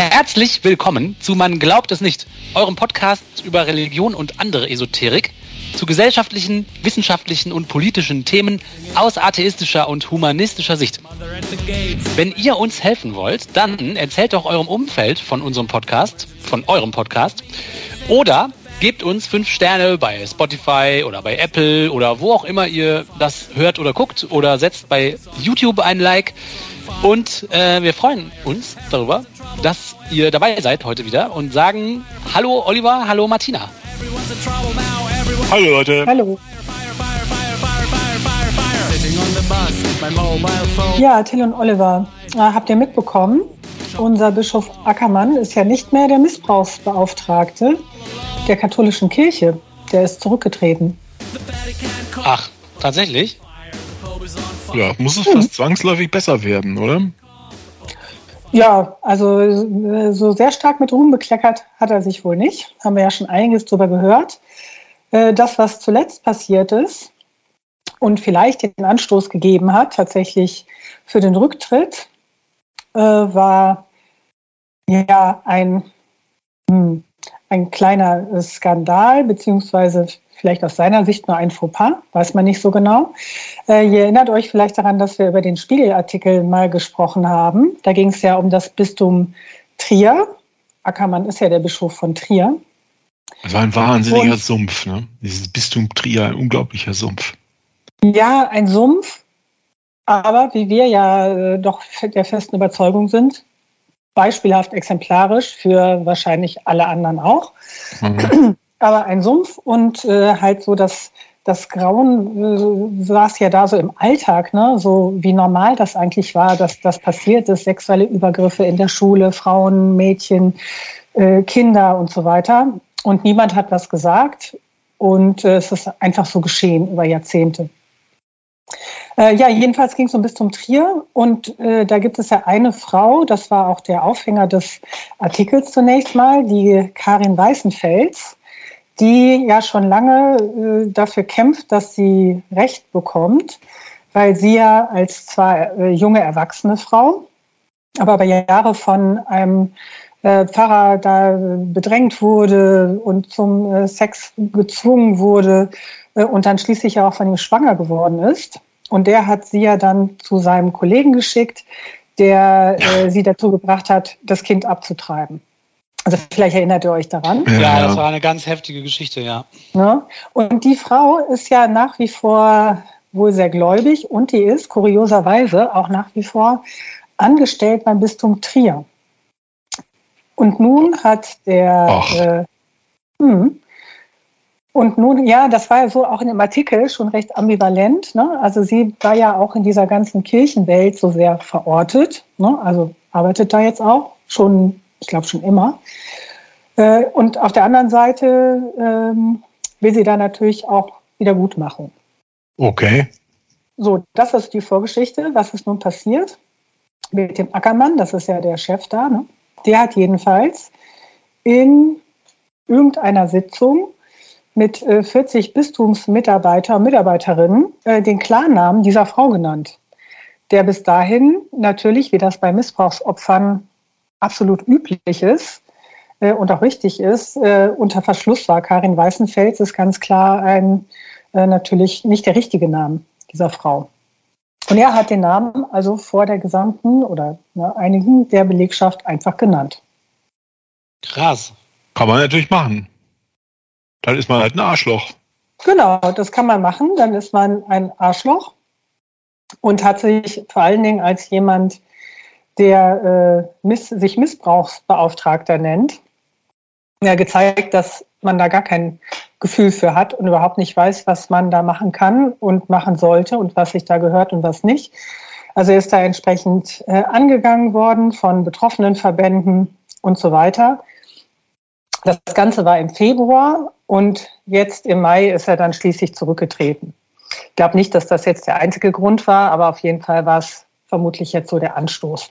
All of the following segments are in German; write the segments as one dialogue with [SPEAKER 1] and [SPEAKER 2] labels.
[SPEAKER 1] Herzlich willkommen zu Man glaubt es nicht, eurem Podcast über Religion und andere Esoterik, zu gesellschaftlichen, wissenschaftlichen und politischen Themen aus atheistischer und humanistischer Sicht. Wenn ihr uns helfen wollt, dann erzählt doch eurem Umfeld von unserem Podcast, von eurem Podcast, oder gebt uns fünf Sterne bei Spotify oder bei Apple oder wo auch immer ihr das hört oder guckt oder setzt bei YouTube ein Like. Und äh, wir freuen uns darüber, dass ihr dabei seid heute wieder und sagen Hallo Oliver, hallo Martina.
[SPEAKER 2] Hallo Leute.
[SPEAKER 3] Hallo. Ja, Till und Oliver, äh, habt ihr mitbekommen? Unser Bischof Ackermann ist ja nicht mehr der Missbrauchsbeauftragte der katholischen Kirche. Der ist zurückgetreten.
[SPEAKER 1] Ach, tatsächlich?
[SPEAKER 2] Ja, muss es fast zwangsläufig besser werden, oder?
[SPEAKER 3] Ja, also äh, so sehr stark mit Ruhm bekleckert hat er sich wohl nicht. Haben wir ja schon einiges drüber gehört. Äh, das, was zuletzt passiert ist und vielleicht den Anstoß gegeben hat, tatsächlich für den Rücktritt, äh, war ja ein, hm, ein kleiner Skandal, beziehungsweise vielleicht aus seiner Sicht nur ein Fauxpas, weiß man nicht so genau. Äh, ihr erinnert euch vielleicht daran, dass wir über den Spiegelartikel mal gesprochen haben. Da ging es ja um das Bistum Trier. Ackermann ist ja der Bischof von Trier.
[SPEAKER 2] Das war ein wahnsinniger Und, Sumpf, ne? Dieses Bistum Trier, ein unglaublicher Sumpf.
[SPEAKER 3] Ja, ein Sumpf, aber wie wir ja äh, doch der festen Überzeugung sind, beispielhaft exemplarisch für wahrscheinlich alle anderen auch. Mhm. Aber ein Sumpf und äh, halt so das, das Grauen äh, saß ja da so im Alltag, ne? so wie normal das eigentlich war, dass das passiert ist, sexuelle Übergriffe in der Schule, Frauen, Mädchen, äh, Kinder und so weiter. Und niemand hat was gesagt und äh, es ist einfach so geschehen über Jahrzehnte. Äh, ja, jedenfalls ging es so bis zum Trier und äh, da gibt es ja eine Frau, das war auch der Aufhänger des Artikels zunächst mal, die Karin Weißenfels, die ja schon lange äh, dafür kämpft, dass sie Recht bekommt, weil sie ja als zwar äh, junge erwachsene Frau, aber über Jahre von einem äh, Pfarrer da bedrängt wurde und zum äh, Sex gezwungen wurde äh, und dann schließlich ja auch von ihm schwanger geworden ist. Und der hat sie ja dann zu seinem Kollegen geschickt, der äh, sie dazu gebracht hat, das Kind abzutreiben. Also vielleicht erinnert ihr euch daran.
[SPEAKER 1] Ja, ja, das war eine ganz heftige Geschichte, ja.
[SPEAKER 3] Ne? Und die Frau ist ja nach wie vor wohl sehr gläubig und die ist kurioserweise auch nach wie vor angestellt beim Bistum Trier. Und nun hat der äh, hm, und nun, ja, das war ja so auch in dem Artikel schon recht ambivalent. Ne? Also sie war ja auch in dieser ganzen Kirchenwelt so sehr verortet. Ne? Also arbeitet da jetzt auch schon, ich glaube schon immer. Äh, und auf der anderen Seite ähm, will sie da natürlich auch Wiedergutmachung.
[SPEAKER 2] Okay.
[SPEAKER 3] So, das ist die Vorgeschichte. Was ist nun passiert mit dem Ackermann? Das ist ja der Chef da. Ne? Der hat jedenfalls in irgendeiner Sitzung mit 40 äh, Bistumsmitarbeiter und Mitarbeiterinnen äh, den Klarnamen dieser Frau genannt, der bis dahin natürlich, wie das bei Missbrauchsopfern absolut üblich ist äh, und auch richtig ist, unter Verschluss war. Karin Weißenfels ist ganz klar ein natürlich nicht der richtige Name dieser Frau. Und er hat den Namen also vor der gesamten oder ne, einigen der Belegschaft einfach genannt.
[SPEAKER 2] Krass. Kann man natürlich machen. Dann ist man halt ein Arschloch.
[SPEAKER 3] Genau, das kann man machen. Dann ist man ein Arschloch und hat sich vor allen Dingen als jemand, der äh, miss sich Missbrauchsbeauftragter nennt, ja, gezeigt, dass man da gar kein Gefühl für hat und überhaupt nicht weiß, was man da machen kann und machen sollte und was sich da gehört und was nicht. Also ist da entsprechend äh, angegangen worden von betroffenen Verbänden und so weiter. Das Ganze war im Februar und jetzt im Mai ist er dann schließlich zurückgetreten. Ich glaube nicht, dass das jetzt der einzige Grund war, aber auf jeden Fall war es vermutlich jetzt so der Anstoß.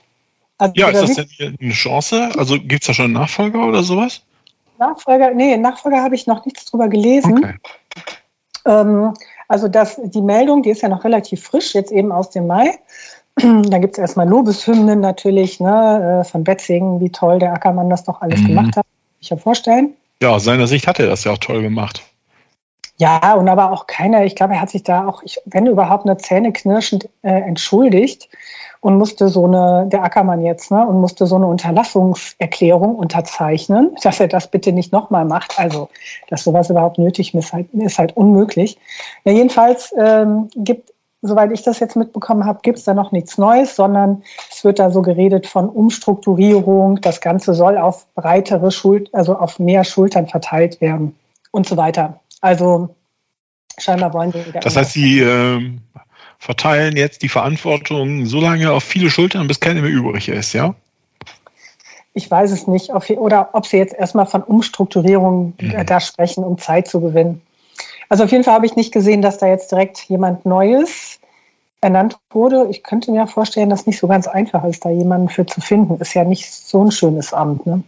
[SPEAKER 2] Also ja, ist das denn eine Chance? Also gibt es da schon einen Nachfolger oder sowas?
[SPEAKER 3] Nachfolger, nee, Nachfolger habe ich noch nichts drüber gelesen. Okay. Ähm, also das, die Meldung, die ist ja noch relativ frisch, jetzt eben aus dem Mai. Dann gibt es erstmal Lobeshymnen natürlich ne, äh, von Betzingen, wie toll der Ackermann das doch alles mhm. gemacht hat. Ich ja vorstellen.
[SPEAKER 2] Ja, aus seiner Sicht hat er das ja auch toll gemacht.
[SPEAKER 3] Ja, und aber auch keiner, ich glaube, er hat sich da auch, wenn überhaupt, eine zähneknirschend äh, entschuldigt und musste so eine, der Ackermann jetzt, ne, und musste so eine Unterlassungserklärung unterzeichnen, dass er das bitte nicht nochmal macht. Also, dass sowas überhaupt nötig ist, halt, ist halt unmöglich. Ja, jedenfalls ähm, gibt, soweit ich das jetzt mitbekommen habe, gibt es da noch nichts Neues, sondern es wird da so geredet von Umstrukturierung. Das Ganze soll auf breitere Schuld, also auf mehr Schultern verteilt werden und so weiter. Also scheinbar wollen sie wieder.
[SPEAKER 2] Das heißt, sie äh, verteilen jetzt die Verantwortung so lange auf viele Schultern, bis keine mehr übrig ist, ja?
[SPEAKER 3] Ich weiß es nicht, ob, oder ob sie jetzt erstmal von Umstrukturierung mhm. da sprechen, um Zeit zu gewinnen. Also auf jeden Fall habe ich nicht gesehen, dass da jetzt direkt jemand Neues ernannt wurde. Ich könnte mir vorstellen, dass nicht so ganz einfach ist, da jemanden für zu finden. Ist ja nicht so ein schönes Amt. Ne?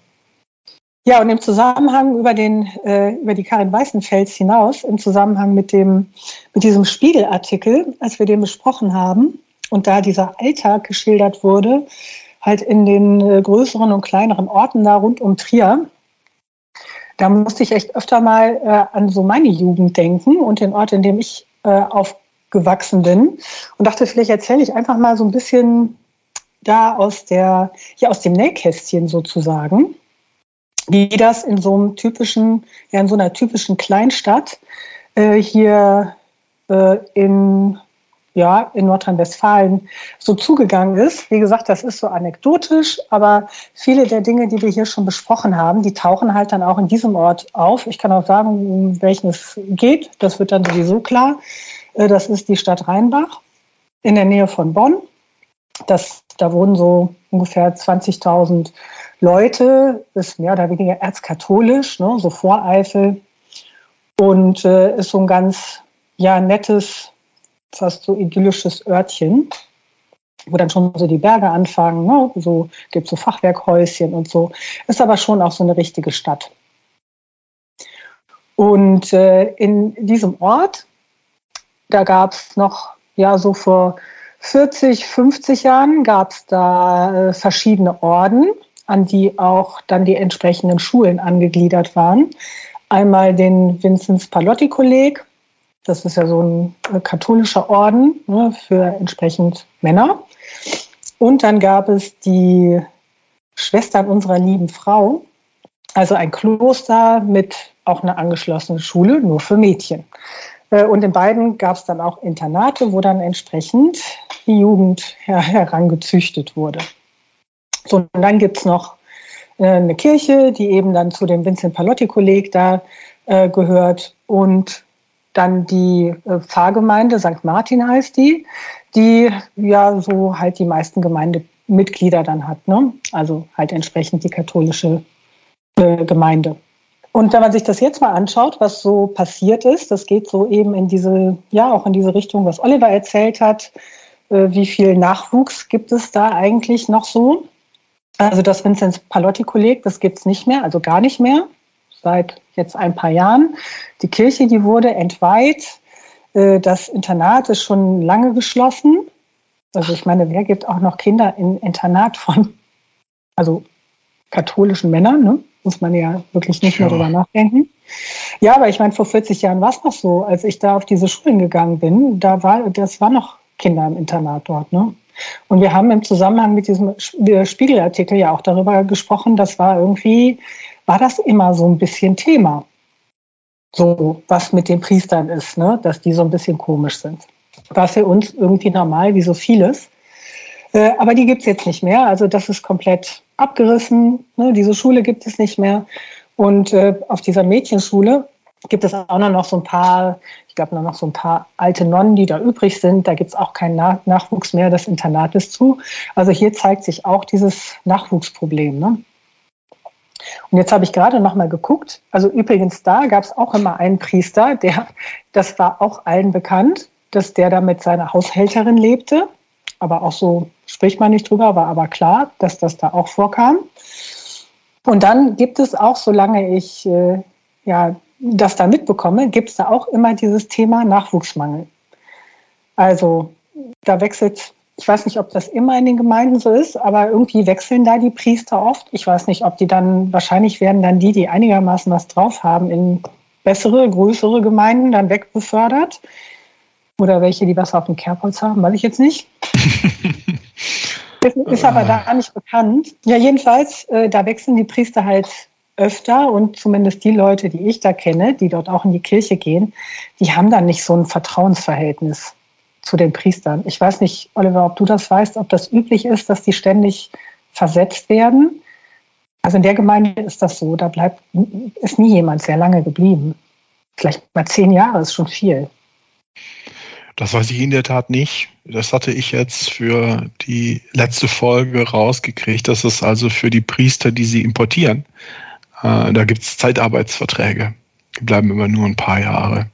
[SPEAKER 3] Ja, und im Zusammenhang über, den, äh, über die Karin Weißenfels hinaus, im Zusammenhang mit, dem, mit diesem Spiegelartikel, als wir den besprochen haben und da dieser Alltag geschildert wurde, halt in den äh, größeren und kleineren Orten da rund um Trier, da musste ich echt öfter mal äh, an so meine Jugend denken und den Ort, in dem ich äh, aufgewachsen bin und dachte, vielleicht erzähle ich einfach mal so ein bisschen da aus der, ja, aus dem Nähkästchen sozusagen wie das in so einem typischen, ja, in so einer typischen Kleinstadt äh, hier äh, in, ja, in Nordrhein-Westfalen so zugegangen ist. Wie gesagt, das ist so anekdotisch, aber viele der Dinge, die wir hier schon besprochen haben, die tauchen halt dann auch in diesem Ort auf. Ich kann auch sagen, um welchen es geht. Das wird dann sowieso klar. Äh, das ist die Stadt Rheinbach in der Nähe von Bonn. Das, da wohnen so ungefähr 20.000 Leute, ist mehr oder weniger erzkatholisch, ne, so Voreifel. Und äh, ist so ein ganz ja, nettes, fast so idyllisches Örtchen, wo dann schon so die Berge anfangen. Ne, so gibt so Fachwerkhäuschen und so. Ist aber schon auch so eine richtige Stadt. Und äh, in diesem Ort, da gab es noch, ja, so vor 40, 50 Jahren gab es da äh, verschiedene Orden an die auch dann die entsprechenden Schulen angegliedert waren. Einmal den Vinzenz Palotti Kolleg, das ist ja so ein äh, katholischer Orden ne, für entsprechend Männer. Und dann gab es die Schwestern unserer lieben Frau, also ein Kloster mit auch einer angeschlossenen Schule, nur für Mädchen. Äh, und in beiden gab es dann auch Internate, wo dann entsprechend die Jugend herangezüchtet wurde. So, und dann gibt es noch äh, eine Kirche, die eben dann zu dem Vincent Palotti-Kolleg da äh, gehört und dann die äh, Pfarrgemeinde, St. Martin heißt die, die ja so halt die meisten Gemeindemitglieder dann hat. Ne? Also halt entsprechend die katholische äh, Gemeinde. Und wenn man sich das jetzt mal anschaut, was so passiert ist, das geht so eben in diese, ja, auch in diese Richtung, was Oliver erzählt hat. Äh, wie viel Nachwuchs gibt es da eigentlich noch so? Also das Vinzenz Palotti-Kolleg, das gibt es nicht mehr, also gar nicht mehr, seit jetzt ein paar Jahren. Die Kirche, die wurde entweiht. Äh, das Internat ist schon lange geschlossen. Also ich meine, wer gibt auch noch Kinder in Internat von, also katholischen Männern, ne? muss man ja wirklich nicht mehr drüber nachdenken. Ja, aber ich meine, vor 40 Jahren war es noch so, als ich da auf diese Schulen gegangen bin, da war, das war noch Kinder im Internat dort. Ne? Und wir haben im Zusammenhang mit diesem Spiegelartikel ja auch darüber gesprochen, das war irgendwie, war das immer so ein bisschen Thema. So, was mit den Priestern ist, ne? dass die so ein bisschen komisch sind. War für uns irgendwie normal, wie so vieles. Äh, aber die gibt es jetzt nicht mehr. Also das ist komplett abgerissen. Ne? Diese Schule gibt es nicht mehr. Und äh, auf dieser Mädchenschule gibt es auch noch so ein paar, ich glaube noch so ein paar alte Nonnen, die da übrig sind. Da gibt es auch keinen Nach Nachwuchs mehr, das Internat ist zu. Also hier zeigt sich auch dieses Nachwuchsproblem. Ne? Und jetzt habe ich gerade noch mal geguckt. Also übrigens da gab es auch immer einen Priester, der, das war auch allen bekannt, dass der da mit seiner Haushälterin lebte. Aber auch so spricht man nicht drüber, war aber klar, dass das da auch vorkam. Und dann gibt es auch, solange ich äh, ja das da mitbekomme, gibt es da auch immer dieses Thema Nachwuchsmangel. Also da wechselt Ich weiß nicht, ob das immer in den Gemeinden so ist, aber irgendwie wechseln da die Priester oft. Ich weiß nicht, ob die dann, wahrscheinlich werden dann die, die einigermaßen was drauf haben, in bessere, größere Gemeinden dann wegbefördert. Oder welche, die was auf dem Kerbholz haben, weiß ich jetzt nicht. ist, ist aber da nicht bekannt. Ja, jedenfalls, äh, da wechseln die Priester halt öfter und zumindest die Leute, die ich da kenne, die dort auch in die Kirche gehen, die haben dann nicht so ein Vertrauensverhältnis zu den Priestern. Ich weiß nicht, Oliver, ob du das weißt, ob das üblich ist, dass die ständig versetzt werden. Also in der Gemeinde ist das so, da bleibt, ist nie jemand sehr lange geblieben. Vielleicht mal zehn Jahre ist schon viel.
[SPEAKER 2] Das weiß ich in der Tat nicht. Das hatte ich jetzt für die letzte Folge rausgekriegt. Das ist also für die Priester, die sie importieren. Äh, da gibt es Zeitarbeitsverträge. Die bleiben immer nur ein paar Jahre.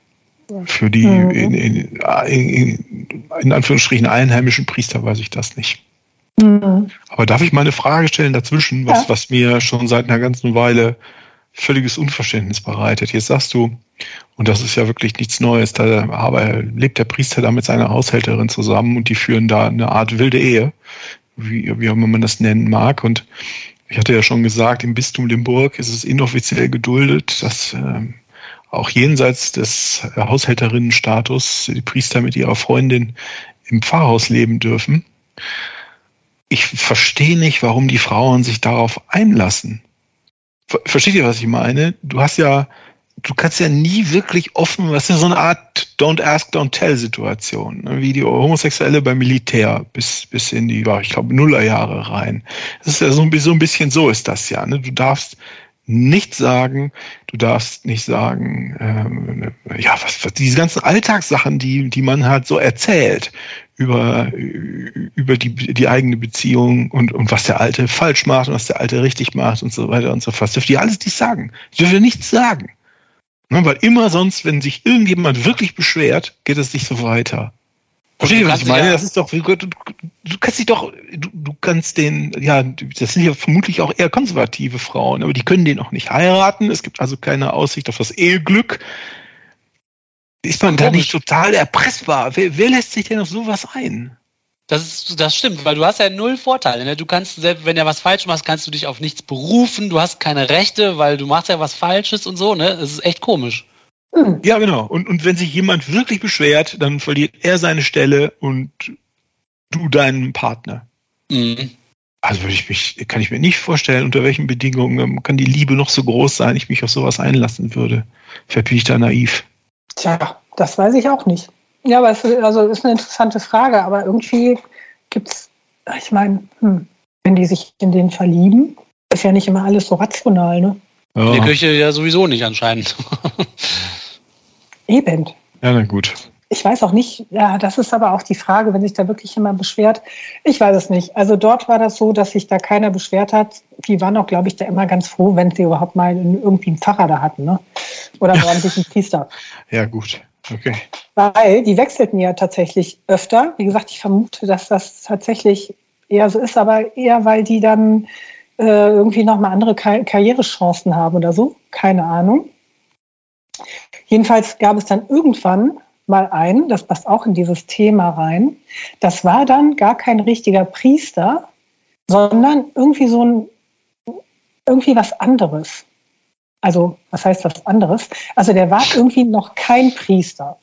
[SPEAKER 2] Für die mhm. in, in, in, in, Anführungsstrichen einheimischen Priester weiß ich das nicht. Mhm. Aber darf ich mal eine Frage stellen dazwischen, was, ja. was mir schon seit einer ganzen Weile völliges Unverständnis bereitet. Jetzt sagst du, und das ist ja wirklich nichts Neues, da aber lebt der Priester da mit seiner Haushälterin zusammen und die führen da eine Art wilde Ehe, wie, wie auch immer man das nennen mag. Und ich hatte ja schon gesagt, im Bistum Limburg ist es inoffiziell geduldet, dass ähm, auch jenseits des Haushälterinnenstatus die Priester mit ihrer Freundin im Pfarrhaus leben dürfen. Ich verstehe nicht, warum die Frauen sich darauf einlassen. Versteht ihr, was ich meine? Du hast ja, du kannst ja nie wirklich offen, was ist so eine Art Don't Ask, Don't Tell Situation, ne? wie die Homosexuelle beim Militär bis, bis in die, ich glaube, Nullerjahre rein. Das ist ja so ein, so ein bisschen so ist das ja. Ne? Du darfst nicht sagen, du darfst nicht sagen, ähm, ja, was, was, diese ganzen Alltagssachen, die, die man halt so erzählt über, über die, die eigene Beziehung und, und was der Alte falsch macht und was der Alte richtig macht und so weiter und so fort. Das dürft ihr alles nicht sagen. Das dürft ihr nichts sagen. Ne, weil immer sonst, wenn sich irgendjemand wirklich beschwert, geht es nicht so weiter. Versteht ihr, was ich meine? Ja. Das ist doch, du, du, kannst dich doch, du, du kannst den, ja, das sind ja vermutlich auch eher konservative Frauen, aber die können den auch nicht heiraten. Es gibt also keine Aussicht auf das Eheglück. Ist man da nicht total erpressbar? Wer, wer lässt sich denn auf sowas ein?
[SPEAKER 1] Das, ist, das stimmt, weil du hast ja null Vorteile. Ne? Du kannst, selbst wenn du was falsch machst, kannst du dich auf nichts berufen. Du hast keine Rechte, weil du machst ja was Falsches und so. Ne, das ist echt komisch.
[SPEAKER 2] Ja, genau. Und, und wenn sich jemand wirklich beschwert, dann verliert er seine Stelle und du deinen Partner. Mhm. Also würde ich mich, kann ich mir nicht vorstellen, unter welchen Bedingungen kann die Liebe noch so groß sein, ich mich auf sowas einlassen würde. Vielleicht bin ich da naiv.
[SPEAKER 3] Tja, das weiß ich auch nicht. Ja, aber es ist, also ist eine interessante Frage, aber irgendwie gibt es, ich meine, hm, wenn die sich in den verlieben, ist ja nicht immer alles so rational, ne?
[SPEAKER 1] Ja. In der Kirche ja sowieso nicht anscheinend.
[SPEAKER 3] Eben.
[SPEAKER 2] Ja, na gut.
[SPEAKER 3] Ich weiß auch nicht, ja, das ist aber auch die Frage, wenn sich da wirklich jemand beschwert. Ich weiß es nicht. Also dort war das so, dass sich da keiner beschwert hat. Die waren auch, glaube ich, da immer ganz froh, wenn sie überhaupt mal irgendwie einen Pfarrer da hatten, ne? Oder ordentlich einen Priester.
[SPEAKER 2] Ja, gut. Okay.
[SPEAKER 3] Weil die wechselten ja tatsächlich öfter. Wie gesagt, ich vermute, dass das tatsächlich eher so ist, aber eher, weil die dann äh, irgendwie nochmal andere Kar Karrierechancen haben oder so. Keine Ahnung. Jedenfalls gab es dann irgendwann mal einen, das passt auch in dieses Thema rein. Das war dann gar kein richtiger Priester, sondern irgendwie so ein, irgendwie was anderes. Also, was heißt was anderes? Also, der war irgendwie noch kein Priester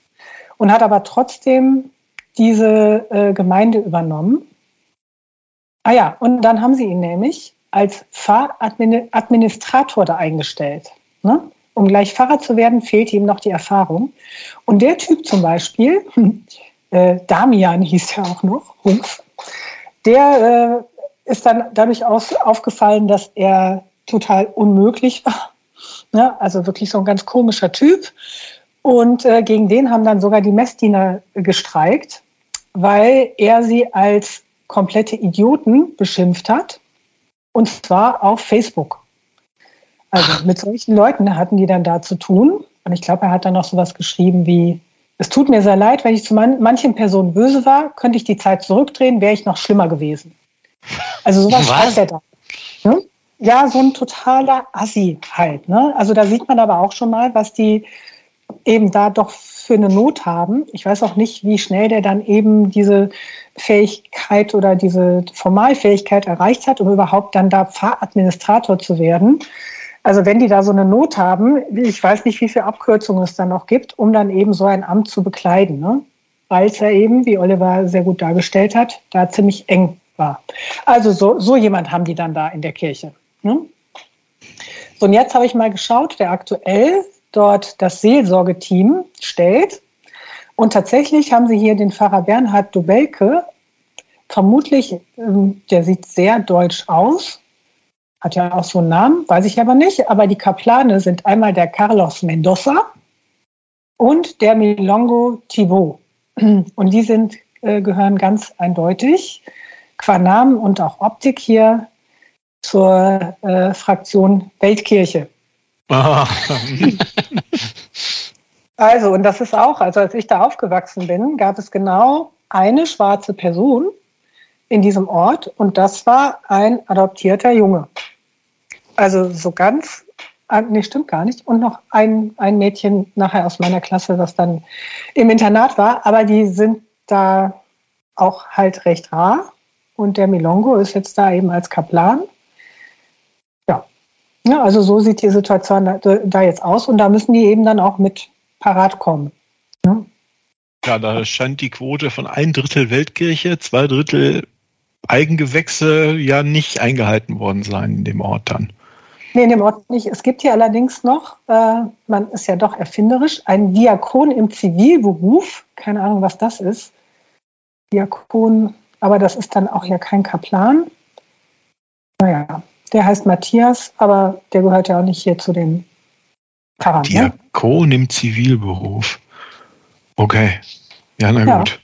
[SPEAKER 3] und hat aber trotzdem diese äh, Gemeinde übernommen. Ah ja, und dann haben sie ihn nämlich als Pfarradministrator da eingestellt. Ne? Um gleich Pfarrer zu werden, fehlt ihm noch die Erfahrung. Und der Typ zum Beispiel, äh, Damian hieß er auch noch, Humpf, der äh, ist dann dadurch aus, aufgefallen, dass er total unmöglich war. Ne? Also wirklich so ein ganz komischer Typ. Und äh, gegen den haben dann sogar die Messdiener gestreikt, weil er sie als komplette Idioten beschimpft hat. Und zwar auf Facebook. Also mit solchen Leuten hatten die dann da zu tun. Und ich glaube, er hat dann noch sowas geschrieben wie, es tut mir sehr leid, wenn ich zu man manchen Personen böse war, könnte ich die Zeit zurückdrehen, wäre ich noch schlimmer gewesen. Also sowas schreibt er da. Hm? Ja, so ein totaler Assi halt. Ne? Also da sieht man aber auch schon mal, was die eben da doch für eine Not haben. Ich weiß auch nicht, wie schnell der dann eben diese Fähigkeit oder diese Formalfähigkeit erreicht hat, um überhaupt dann da Pfarradministrator zu werden. Also wenn die da so eine Not haben, ich weiß nicht, wie viele Abkürzungen es dann noch gibt, um dann eben so ein Amt zu bekleiden. Ne? Weil es ja eben, wie Oliver sehr gut dargestellt hat, da ziemlich eng war. Also so, so jemand haben die dann da in der Kirche. Ne? So, und jetzt habe ich mal geschaut, wer aktuell dort das Seelsorgeteam stellt. Und tatsächlich haben sie hier den Pfarrer Bernhard Dobelke. Vermutlich, ähm, der sieht sehr deutsch aus, hat ja auch so einen Namen, weiß ich aber nicht. Aber die Kaplane sind einmal der Carlos Mendoza und der Milongo Thibault. Und die sind, äh, gehören ganz eindeutig qua Namen und auch Optik hier zur äh, Fraktion Weltkirche. also, und das ist auch, also als ich da aufgewachsen bin, gab es genau eine schwarze Person in diesem Ort und das war ein adoptierter Junge. Also so ganz, ah, nee, stimmt gar nicht. Und noch ein, ein Mädchen nachher aus meiner Klasse, das dann im Internat war. Aber die sind da auch halt recht rar. Und der Milongo ist jetzt da eben als Kaplan. Ja. also so sieht die Situation da, da jetzt aus. Und da müssen die eben dann auch mit parat kommen.
[SPEAKER 2] Ja. Ja, da scheint die Quote von ein Drittel Weltkirche, zwei Drittel Eigengewächse ja nicht eingehalten worden sein in dem Ort dann.
[SPEAKER 3] Nee, in dem Ort nicht. Es gibt hier allerdings noch, äh, man ist ja doch erfinderisch, ein Diakon im Zivilberuf. Keine Ahnung, was das ist. Diakon, aber das ist dann auch ja kein Kaplan. Naja, der heißt Matthias, aber der gehört ja auch nicht hier zu den
[SPEAKER 2] Pfarrern. Diakon ne? im Zivilberuf. Okay. Ja, na ja. gut.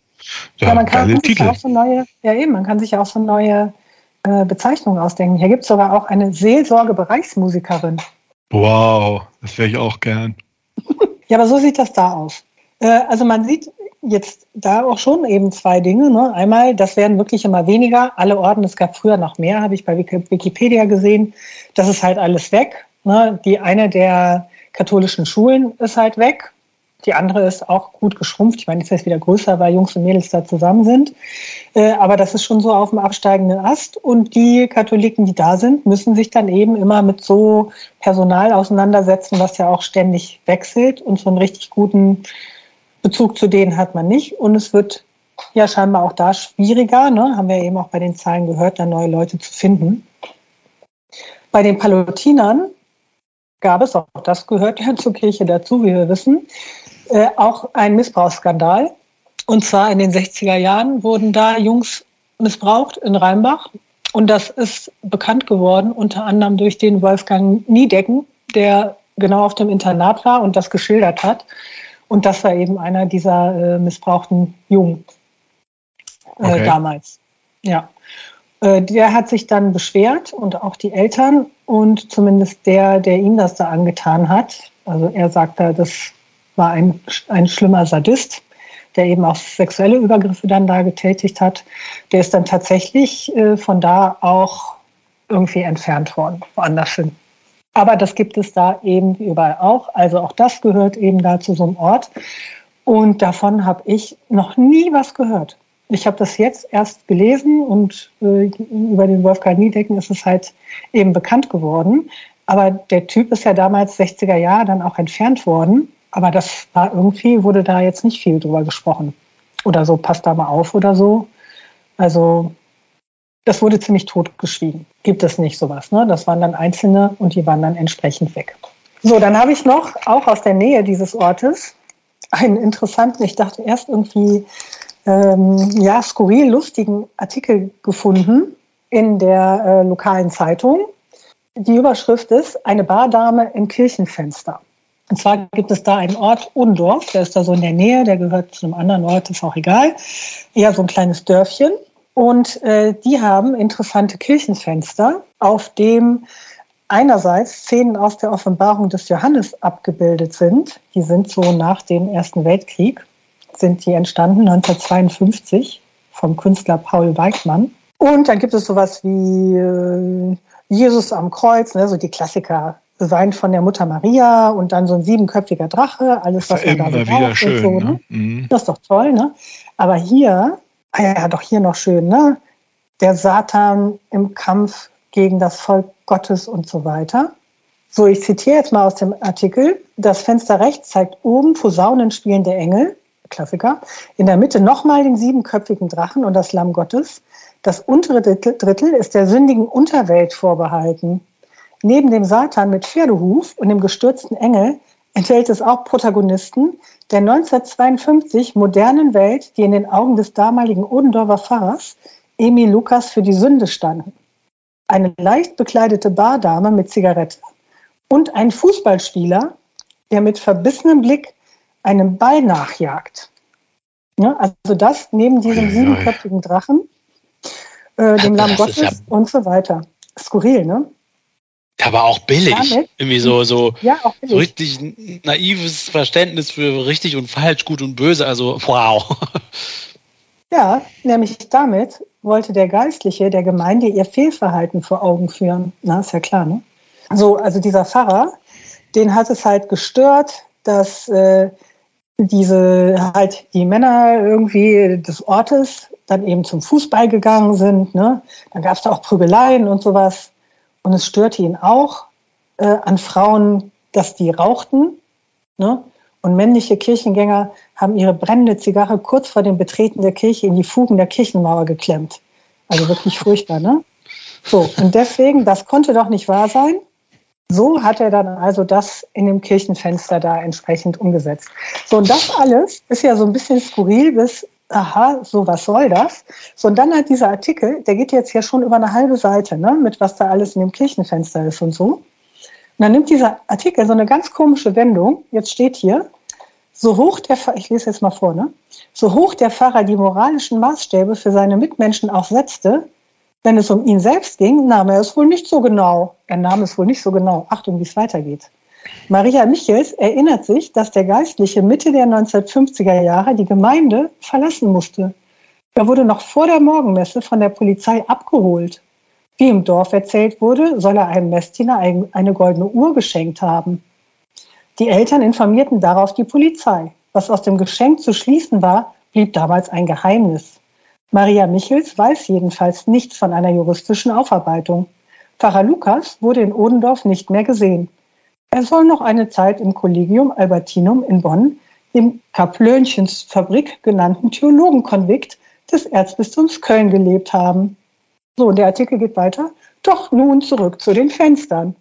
[SPEAKER 3] Ja, ja man kann sich Titel. auch so neue, ja eben, man kann sich auch so neue äh, Bezeichnung ausdenken. Hier gibt es sogar auch eine Seelsorge-Bereichsmusikerin.
[SPEAKER 2] Wow, das wäre ich auch gern.
[SPEAKER 3] ja, aber so sieht das da aus. Äh, also man sieht jetzt da auch schon eben zwei Dinge. Ne? Einmal, das werden wirklich immer weniger. Alle Orden, es gab früher noch mehr, habe ich bei Wikipedia gesehen. Das ist halt alles weg. Ne? Die eine der katholischen Schulen ist halt weg. Die andere ist auch gut geschrumpft. Ich meine, jetzt ist es wieder größer, weil Jungs und Mädels da zusammen sind. Äh, aber das ist schon so auf dem absteigenden Ast. Und die Katholiken, die da sind, müssen sich dann eben immer mit so Personal auseinandersetzen, was ja auch ständig wechselt. Und so einen richtig guten Bezug zu denen hat man nicht. Und es wird ja scheinbar auch da schwieriger, ne? haben wir eben auch bei den Zahlen gehört, da neue Leute zu finden. Bei den Palutinern gab es, auch das gehört ja zur Kirche dazu, wie wir wissen, äh, auch ein Missbrauchsskandal. Und zwar in den 60er Jahren wurden da Jungs missbraucht in Rheinbach. Und das ist bekannt geworden, unter anderem durch den Wolfgang Niedecken, der genau auf dem Internat war und das geschildert hat. Und das war eben einer dieser äh, missbrauchten Jungen äh, okay. damals. Ja. Äh, der hat sich dann beschwert und auch die Eltern und zumindest der, der ihm das da angetan hat. Also er sagt da, das war ein, ein schlimmer Sadist, der eben auch sexuelle Übergriffe dann da getätigt hat. Der ist dann tatsächlich äh, von da auch irgendwie entfernt worden, woanders hin. Aber das gibt es da eben überall auch. Also auch das gehört eben da zu so einem Ort. Und davon habe ich noch nie was gehört. Ich habe das jetzt erst gelesen und äh, über den Wolfgang Niedecken ist es halt eben bekannt geworden. Aber der Typ ist ja damals 60er Jahre dann auch entfernt worden. Aber das war irgendwie, wurde da jetzt nicht viel drüber gesprochen. Oder so, passt da mal auf oder so. Also, das wurde ziemlich totgeschwiegen. Gibt es nicht sowas, ne? Das waren dann Einzelne und die waren dann entsprechend weg. So, dann habe ich noch, auch aus der Nähe dieses Ortes, einen interessanten, ich dachte erst irgendwie, ähm, ja, skurril lustigen Artikel gefunden in der äh, lokalen Zeitung. Die Überschrift ist Eine Bardame im Kirchenfenster. Und zwar gibt es da einen Ort, Undorf, der ist da so in der Nähe, der gehört zu einem anderen Ort, ist auch egal. Eher so ein kleines Dörfchen. Und äh, die haben interessante Kirchenfenster, auf dem einerseits Szenen aus der Offenbarung des Johannes abgebildet sind. Die sind so nach dem Ersten Weltkrieg, sind die entstanden 1952 vom Künstler Paul Weichmann. Und dann gibt es sowas wie äh, Jesus am Kreuz, ne, so die Klassiker beweint von der Mutter Maria und dann so ein siebenköpfiger Drache, alles, was man da so
[SPEAKER 2] wieder schön, so, ne?
[SPEAKER 3] Mhm. Das ist doch toll, ne? Aber hier, ah ja, doch hier noch schön, ne? Der Satan im Kampf gegen das Volk Gottes und so weiter. So, ich zitiere jetzt mal aus dem Artikel. Das Fenster rechts zeigt oben Posaunen spielende Engel, Klassiker. In der Mitte nochmal den siebenköpfigen Drachen und das Lamm Gottes. Das untere Drittel ist der sündigen Unterwelt vorbehalten. Neben dem Satan mit Pferdehuf und dem gestürzten Engel enthält es auch Protagonisten der 1952 modernen Welt, die in den Augen des damaligen Odendorfer Pfarrers Emil Lukas für die Sünde standen. Eine leicht bekleidete Bardame mit Zigarette und ein Fußballspieler, der mit verbissenem Blick einem Ball nachjagt. Ja, also das neben diesem siebenköpfigen Drachen, äh, dem Lamm Gottes ja und so weiter. Skurril, ne?
[SPEAKER 1] Aber auch billig. Damit, Irgendwie so, so, ja, so richtig naives Verständnis für richtig und falsch, gut und böse. Also, wow.
[SPEAKER 3] Ja, nämlich damit wollte der Geistliche der Gemeinde ihr Fehlverhalten vor Augen führen. Na, ist ja klar, ne? So, also dieser Pfarrer, den hat es halt gestört, dass äh, diese halt die Männer irgendwie des Ortes dann eben zum Fußball gegangen sind. Ne? Dann gab es da auch Prügeleien und sowas. Und es störte ihn auch äh, an Frauen, dass die rauchten. Ne? Und männliche Kirchengänger haben ihre brennende Zigarre kurz vor dem Betreten der Kirche in die Fugen der Kirchenmauer geklemmt. Also wirklich furchtbar, ne? So, und deswegen, das konnte doch nicht wahr sein. So hat er dann also das in dem Kirchenfenster da entsprechend umgesetzt. So, und das alles ist ja so ein bisschen skurril bis, aha, so was soll das? So, und dann hat dieser Artikel, der geht jetzt ja schon über eine halbe Seite, ne, mit was da alles in dem Kirchenfenster ist und so. Und dann nimmt dieser Artikel so eine ganz komische Wendung. Jetzt steht hier, so hoch der, ich lese jetzt mal vor, ne? So hoch der Pfarrer die moralischen Maßstäbe für seine Mitmenschen auch setzte, wenn es um ihn selbst ging, nahm er es wohl nicht so genau. Er nahm es wohl nicht so genau. Achtung, wie es weitergeht. Maria Michels erinnert sich, dass der Geistliche Mitte der 1950er Jahre die Gemeinde verlassen musste. Er wurde noch vor der Morgenmesse von der Polizei abgeholt. Wie im Dorf erzählt wurde, soll er einem Messdiener eine goldene Uhr geschenkt haben. Die Eltern informierten darauf die Polizei. Was aus dem Geschenk zu schließen war, blieb damals ein Geheimnis. Maria Michels weiß jedenfalls nichts von einer juristischen Aufarbeitung. Pfarrer Lukas wurde in Odendorf nicht mehr gesehen. Er soll noch eine Zeit im Collegium Albertinum in Bonn, dem Kaplönchensfabrik genannten Theologenkonvikt des Erzbistums Köln gelebt haben. So, und der Artikel geht weiter. Doch nun zurück zu den Fenstern.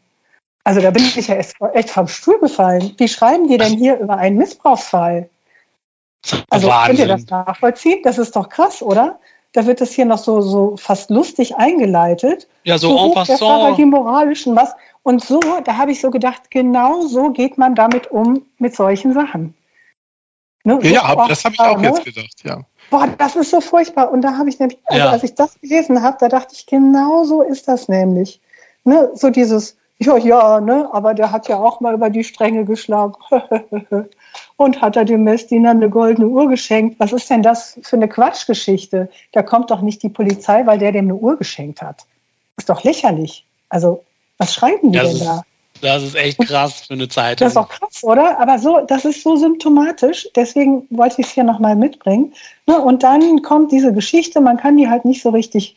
[SPEAKER 3] Also da bin ich ja echt vom Stuhl gefallen. Wie schreiben die denn hier über einen Missbrauchsfall? Also Wahnsinn. könnt ihr das nachvollziehen? Das ist doch krass, oder? Da wird das hier noch so, so fast lustig eingeleitet.
[SPEAKER 1] Ja, so, so en passant.
[SPEAKER 3] Der die moralischen was. Und so, da habe ich so gedacht, genau so geht man damit um mit solchen Sachen.
[SPEAKER 2] Ne? Ja, ja das habe ich auch ne? jetzt gedacht, ja.
[SPEAKER 3] Boah, das ist so furchtbar. Und da habe ich nämlich, also ja. als ich das gelesen habe, da dachte ich, genau so ist das nämlich. Ne? So dieses, ja, ja, ne, aber der hat ja auch mal über die Stränge geschlagen. und hat er dem Messdiener eine goldene Uhr geschenkt. Was ist denn das für eine Quatschgeschichte? Da kommt doch nicht die Polizei, weil der dem eine Uhr geschenkt hat. Ist doch lächerlich. Also, was schreiben die das denn ist, da?
[SPEAKER 1] Das ist echt krass für eine Zeitung.
[SPEAKER 3] Das ist auch krass, oder? Aber so, das ist so symptomatisch. Deswegen wollte ich es hier nochmal mitbringen. Ne, und dann kommt diese Geschichte, man kann die halt nicht so richtig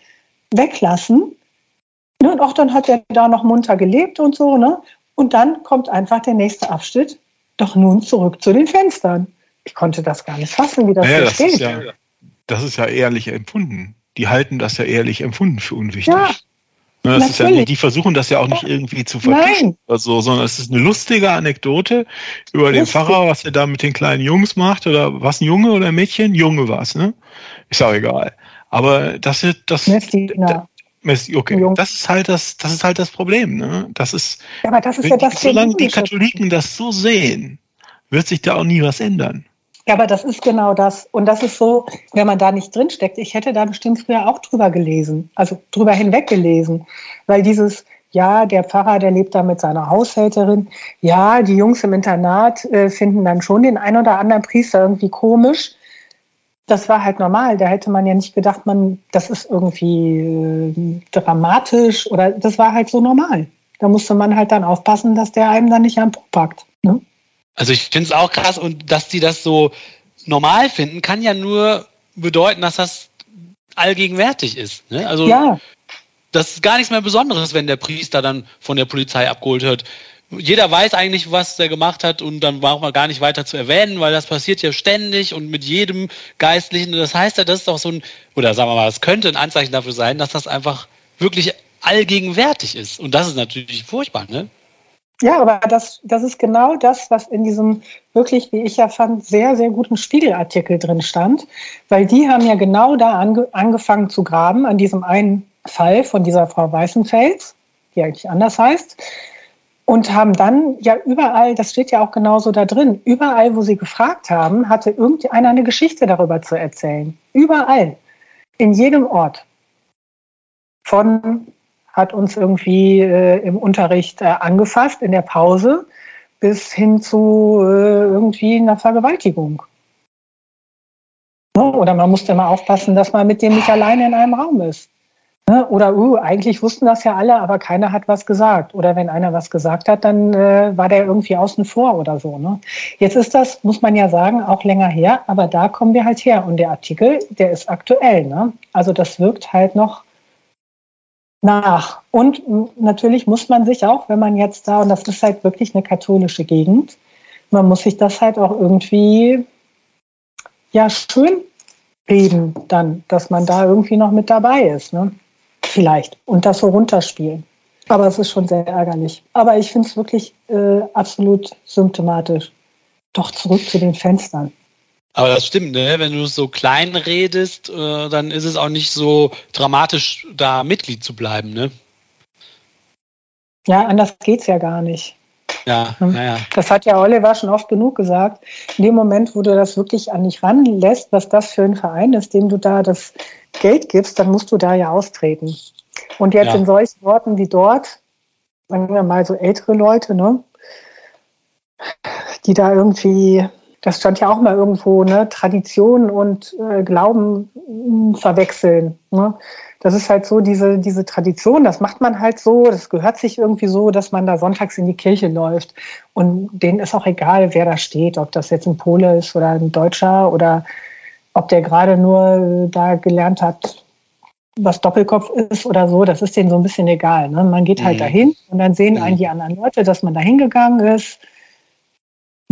[SPEAKER 3] weglassen. Ne, und auch dann hat er da noch munter gelebt und so. Ne? Und dann kommt einfach der nächste Abschnitt. Doch nun zurück zu den Fenstern. Ich konnte das gar nicht fassen, wie das naja, das steht.
[SPEAKER 2] Ist ja, das ist ja ehrlich empfunden. Die halten das ja ehrlich empfunden für unwichtig. Ja, Ne, das ist ja, die versuchen das ja auch nicht irgendwie zu vertuschen oder so, sondern es ist eine lustige Anekdote über Lustig. den Pfarrer, was er da mit den kleinen Jungs macht oder was ein Junge oder ein Mädchen? Junge was, ne? Ist auch egal. Aber das ist das. Messdiener. Okay, das ist halt das, das ist halt das Problem, ne? Das ist,
[SPEAKER 3] ja, aber das ist ja das
[SPEAKER 2] solange die Katholiken das so sehen, wird sich da auch nie was ändern.
[SPEAKER 3] Ja, aber das ist genau das. Und das ist so, wenn man da nicht drinsteckt, ich hätte da bestimmt früher auch drüber gelesen, also drüber hinweg gelesen. Weil dieses, ja, der Pfarrer, der lebt da mit seiner Haushälterin. Ja, die Jungs im Internat äh, finden dann schon den ein oder anderen Priester irgendwie komisch das war halt normal. Da hätte man ja nicht gedacht, man, das ist irgendwie äh, dramatisch oder das war halt so normal. Da musste man halt dann aufpassen, dass der einem dann nicht am Po packt. Ne?
[SPEAKER 1] Also ich finde es auch krass und dass die das so normal finden, kann ja nur bedeuten, dass das allgegenwärtig ist. Ne? Also ja. das ist gar nichts mehr Besonderes, wenn der Priester dann von der Polizei abgeholt wird. Jeder weiß eigentlich, was der gemacht hat und dann braucht man gar nicht weiter zu erwähnen, weil das passiert ja ständig und mit jedem Geistlichen. Das heißt ja, das ist doch so ein, oder sagen wir mal, es könnte ein Anzeichen dafür sein, dass das einfach wirklich allgegenwärtig ist. Und das ist natürlich furchtbar, ne?
[SPEAKER 3] Ja, aber das, das ist genau das, was in diesem wirklich, wie ich ja fand, sehr, sehr guten Spiegelartikel drin stand. Weil die haben ja genau da ange, angefangen zu graben, an diesem einen Fall von dieser Frau Weißenfels, die eigentlich anders heißt. Und haben dann ja überall, das steht ja auch genauso da drin, überall, wo sie gefragt haben, hatte irgendeiner eine Geschichte darüber zu erzählen. Überall. In jedem Ort. Von hat uns irgendwie äh, im Unterricht äh, angefasst, in der Pause, bis hin zu äh, irgendwie einer Vergewaltigung. Ne? Oder man musste immer aufpassen, dass man mit dem nicht alleine in einem Raum ist. Ne? Oder uh, eigentlich wussten das ja alle, aber keiner hat was gesagt. Oder wenn einer was gesagt hat, dann äh, war der irgendwie außen vor oder so. Ne? Jetzt ist das, muss man ja sagen, auch länger her, aber da kommen wir halt her. Und der Artikel, der ist aktuell. Ne? Also das wirkt halt noch nach. Und natürlich muss man sich auch, wenn man jetzt da, und das ist halt wirklich eine katholische Gegend, man muss sich das halt auch irgendwie ja schön reden dann, dass man da irgendwie noch mit dabei ist, ne? Vielleicht. Und das so runterspielen. Aber es ist schon sehr ärgerlich. Aber ich finde es wirklich äh, absolut symptomatisch. Doch zurück zu den Fenstern.
[SPEAKER 1] Aber das stimmt, ne? Wenn du so klein redest, äh, dann ist es auch nicht so dramatisch, da Mitglied zu bleiben, ne?
[SPEAKER 3] Ja, anders geht's ja gar nicht.
[SPEAKER 1] Ja, hm. ja, ja.
[SPEAKER 3] Das hat ja Oliver schon oft genug gesagt. In dem Moment, wo du das wirklich an dich ranlässt, was das für ein Verein ist, dem du da das Geld gibst, dann musst du da ja austreten. Und jetzt ja. in solchen Orten wie dort, sagen wir mal so ältere Leute, ne, die da irgendwie das stand ja auch mal irgendwo, ne, Tradition und äh, Glauben mh, verwechseln. Ne? Das ist halt so diese, diese Tradition, das macht man halt so, das gehört sich irgendwie so, dass man da sonntags in die Kirche läuft. Und denen ist auch egal, wer da steht, ob das jetzt ein Pole ist oder ein Deutscher oder ob der gerade nur da gelernt hat, was Doppelkopf ist oder so, das ist denen so ein bisschen egal. Ne? Man geht halt mhm. dahin und dann sehen mhm. einen die anderen Leute, dass man da hingegangen ist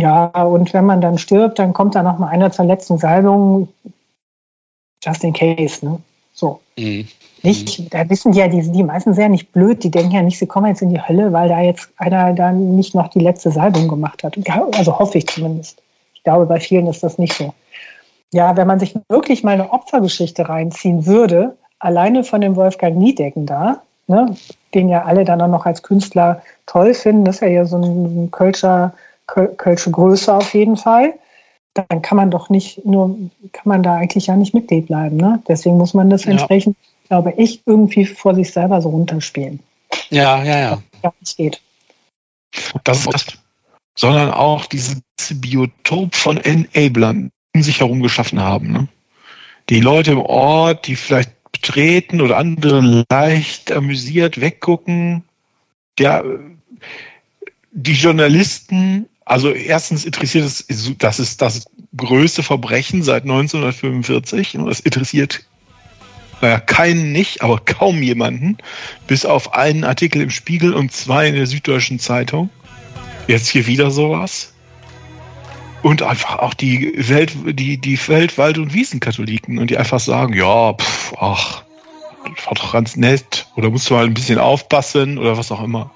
[SPEAKER 3] ja, und wenn man dann stirbt, dann kommt da noch mal einer zur letzten Salbung, just in case, ne? So. Mhm. Nicht, da wissen die ja, die, die meisten sind ja nicht blöd, die denken ja nicht, sie kommen jetzt in die Hölle, weil da jetzt einer dann nicht noch die letzte Salbung gemacht hat. Also hoffe ich zumindest. Ich glaube, bei vielen ist das nicht so. Ja, wenn man sich wirklich mal eine Opfergeschichte reinziehen würde, alleine von dem Wolfgang Niedecken da, ne, den ja alle dann auch noch als Künstler toll finden, das ist ja hier so ein, ein Kölscher Kölsche Größe auf jeden Fall, dann kann man doch nicht nur, kann man da eigentlich ja nicht Mitglied bleiben. Ne? Deswegen muss man das ja. entsprechend, glaube ich, irgendwie vor sich selber so runterspielen.
[SPEAKER 1] Ja, ja, ja. Ja,
[SPEAKER 3] es geht.
[SPEAKER 2] Das ist das, sondern auch dieses Biotop von Enablern um sich herum geschaffen haben. Ne? Die Leute im Ort, die vielleicht betreten oder andere leicht amüsiert weggucken. Ja, die Journalisten also erstens interessiert es, das ist das größte Verbrechen seit 1945. Das interessiert naja, keinen nicht, aber kaum jemanden. Bis auf einen Artikel im Spiegel und zwei in der Süddeutschen Zeitung. Jetzt hier wieder sowas. Und einfach auch die Welt, die, die Welt, Wald- und Wiesenkatholiken und die einfach sagen, ja, pff, ach, das war doch ganz nett. Oder musst du mal ein bisschen aufpassen oder was auch immer.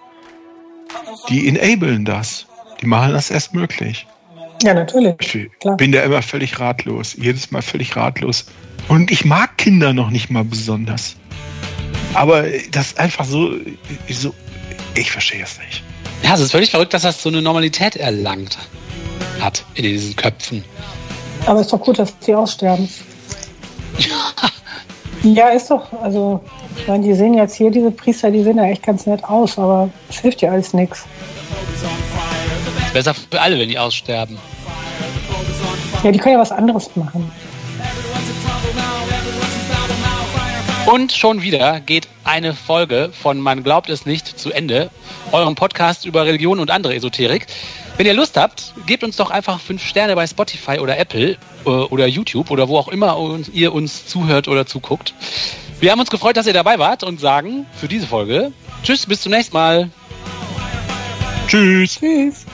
[SPEAKER 2] Die enablen das. Die machen das erst möglich.
[SPEAKER 3] Ja, natürlich.
[SPEAKER 2] Ich Klar. bin da immer völlig ratlos. Jedes Mal völlig ratlos. Und ich mag Kinder noch nicht mal besonders. Aber das ist einfach so, so ich verstehe es nicht.
[SPEAKER 1] Ja, es ist völlig verrückt, dass das so eine Normalität erlangt hat in diesen Köpfen.
[SPEAKER 3] Aber es ist doch gut, dass sie aussterben. ja, ist doch, also, ich meine, die sehen jetzt hier, diese Priester, die sehen ja echt ganz nett aus, aber es hilft ja alles nichts
[SPEAKER 1] besser für alle, wenn die aussterben.
[SPEAKER 3] Ja, die können ja was anderes machen.
[SPEAKER 1] Und schon wieder geht eine Folge von Man glaubt es nicht zu Ende, eurem Podcast über Religion und andere Esoterik. Wenn ihr Lust habt, gebt uns doch einfach fünf Sterne bei Spotify oder Apple äh, oder YouTube oder wo auch immer ihr uns zuhört oder zuguckt. Wir haben uns gefreut, dass ihr dabei wart und sagen für diese Folge Tschüss, bis zum nächsten Mal.
[SPEAKER 2] Tschüss. Tschüss.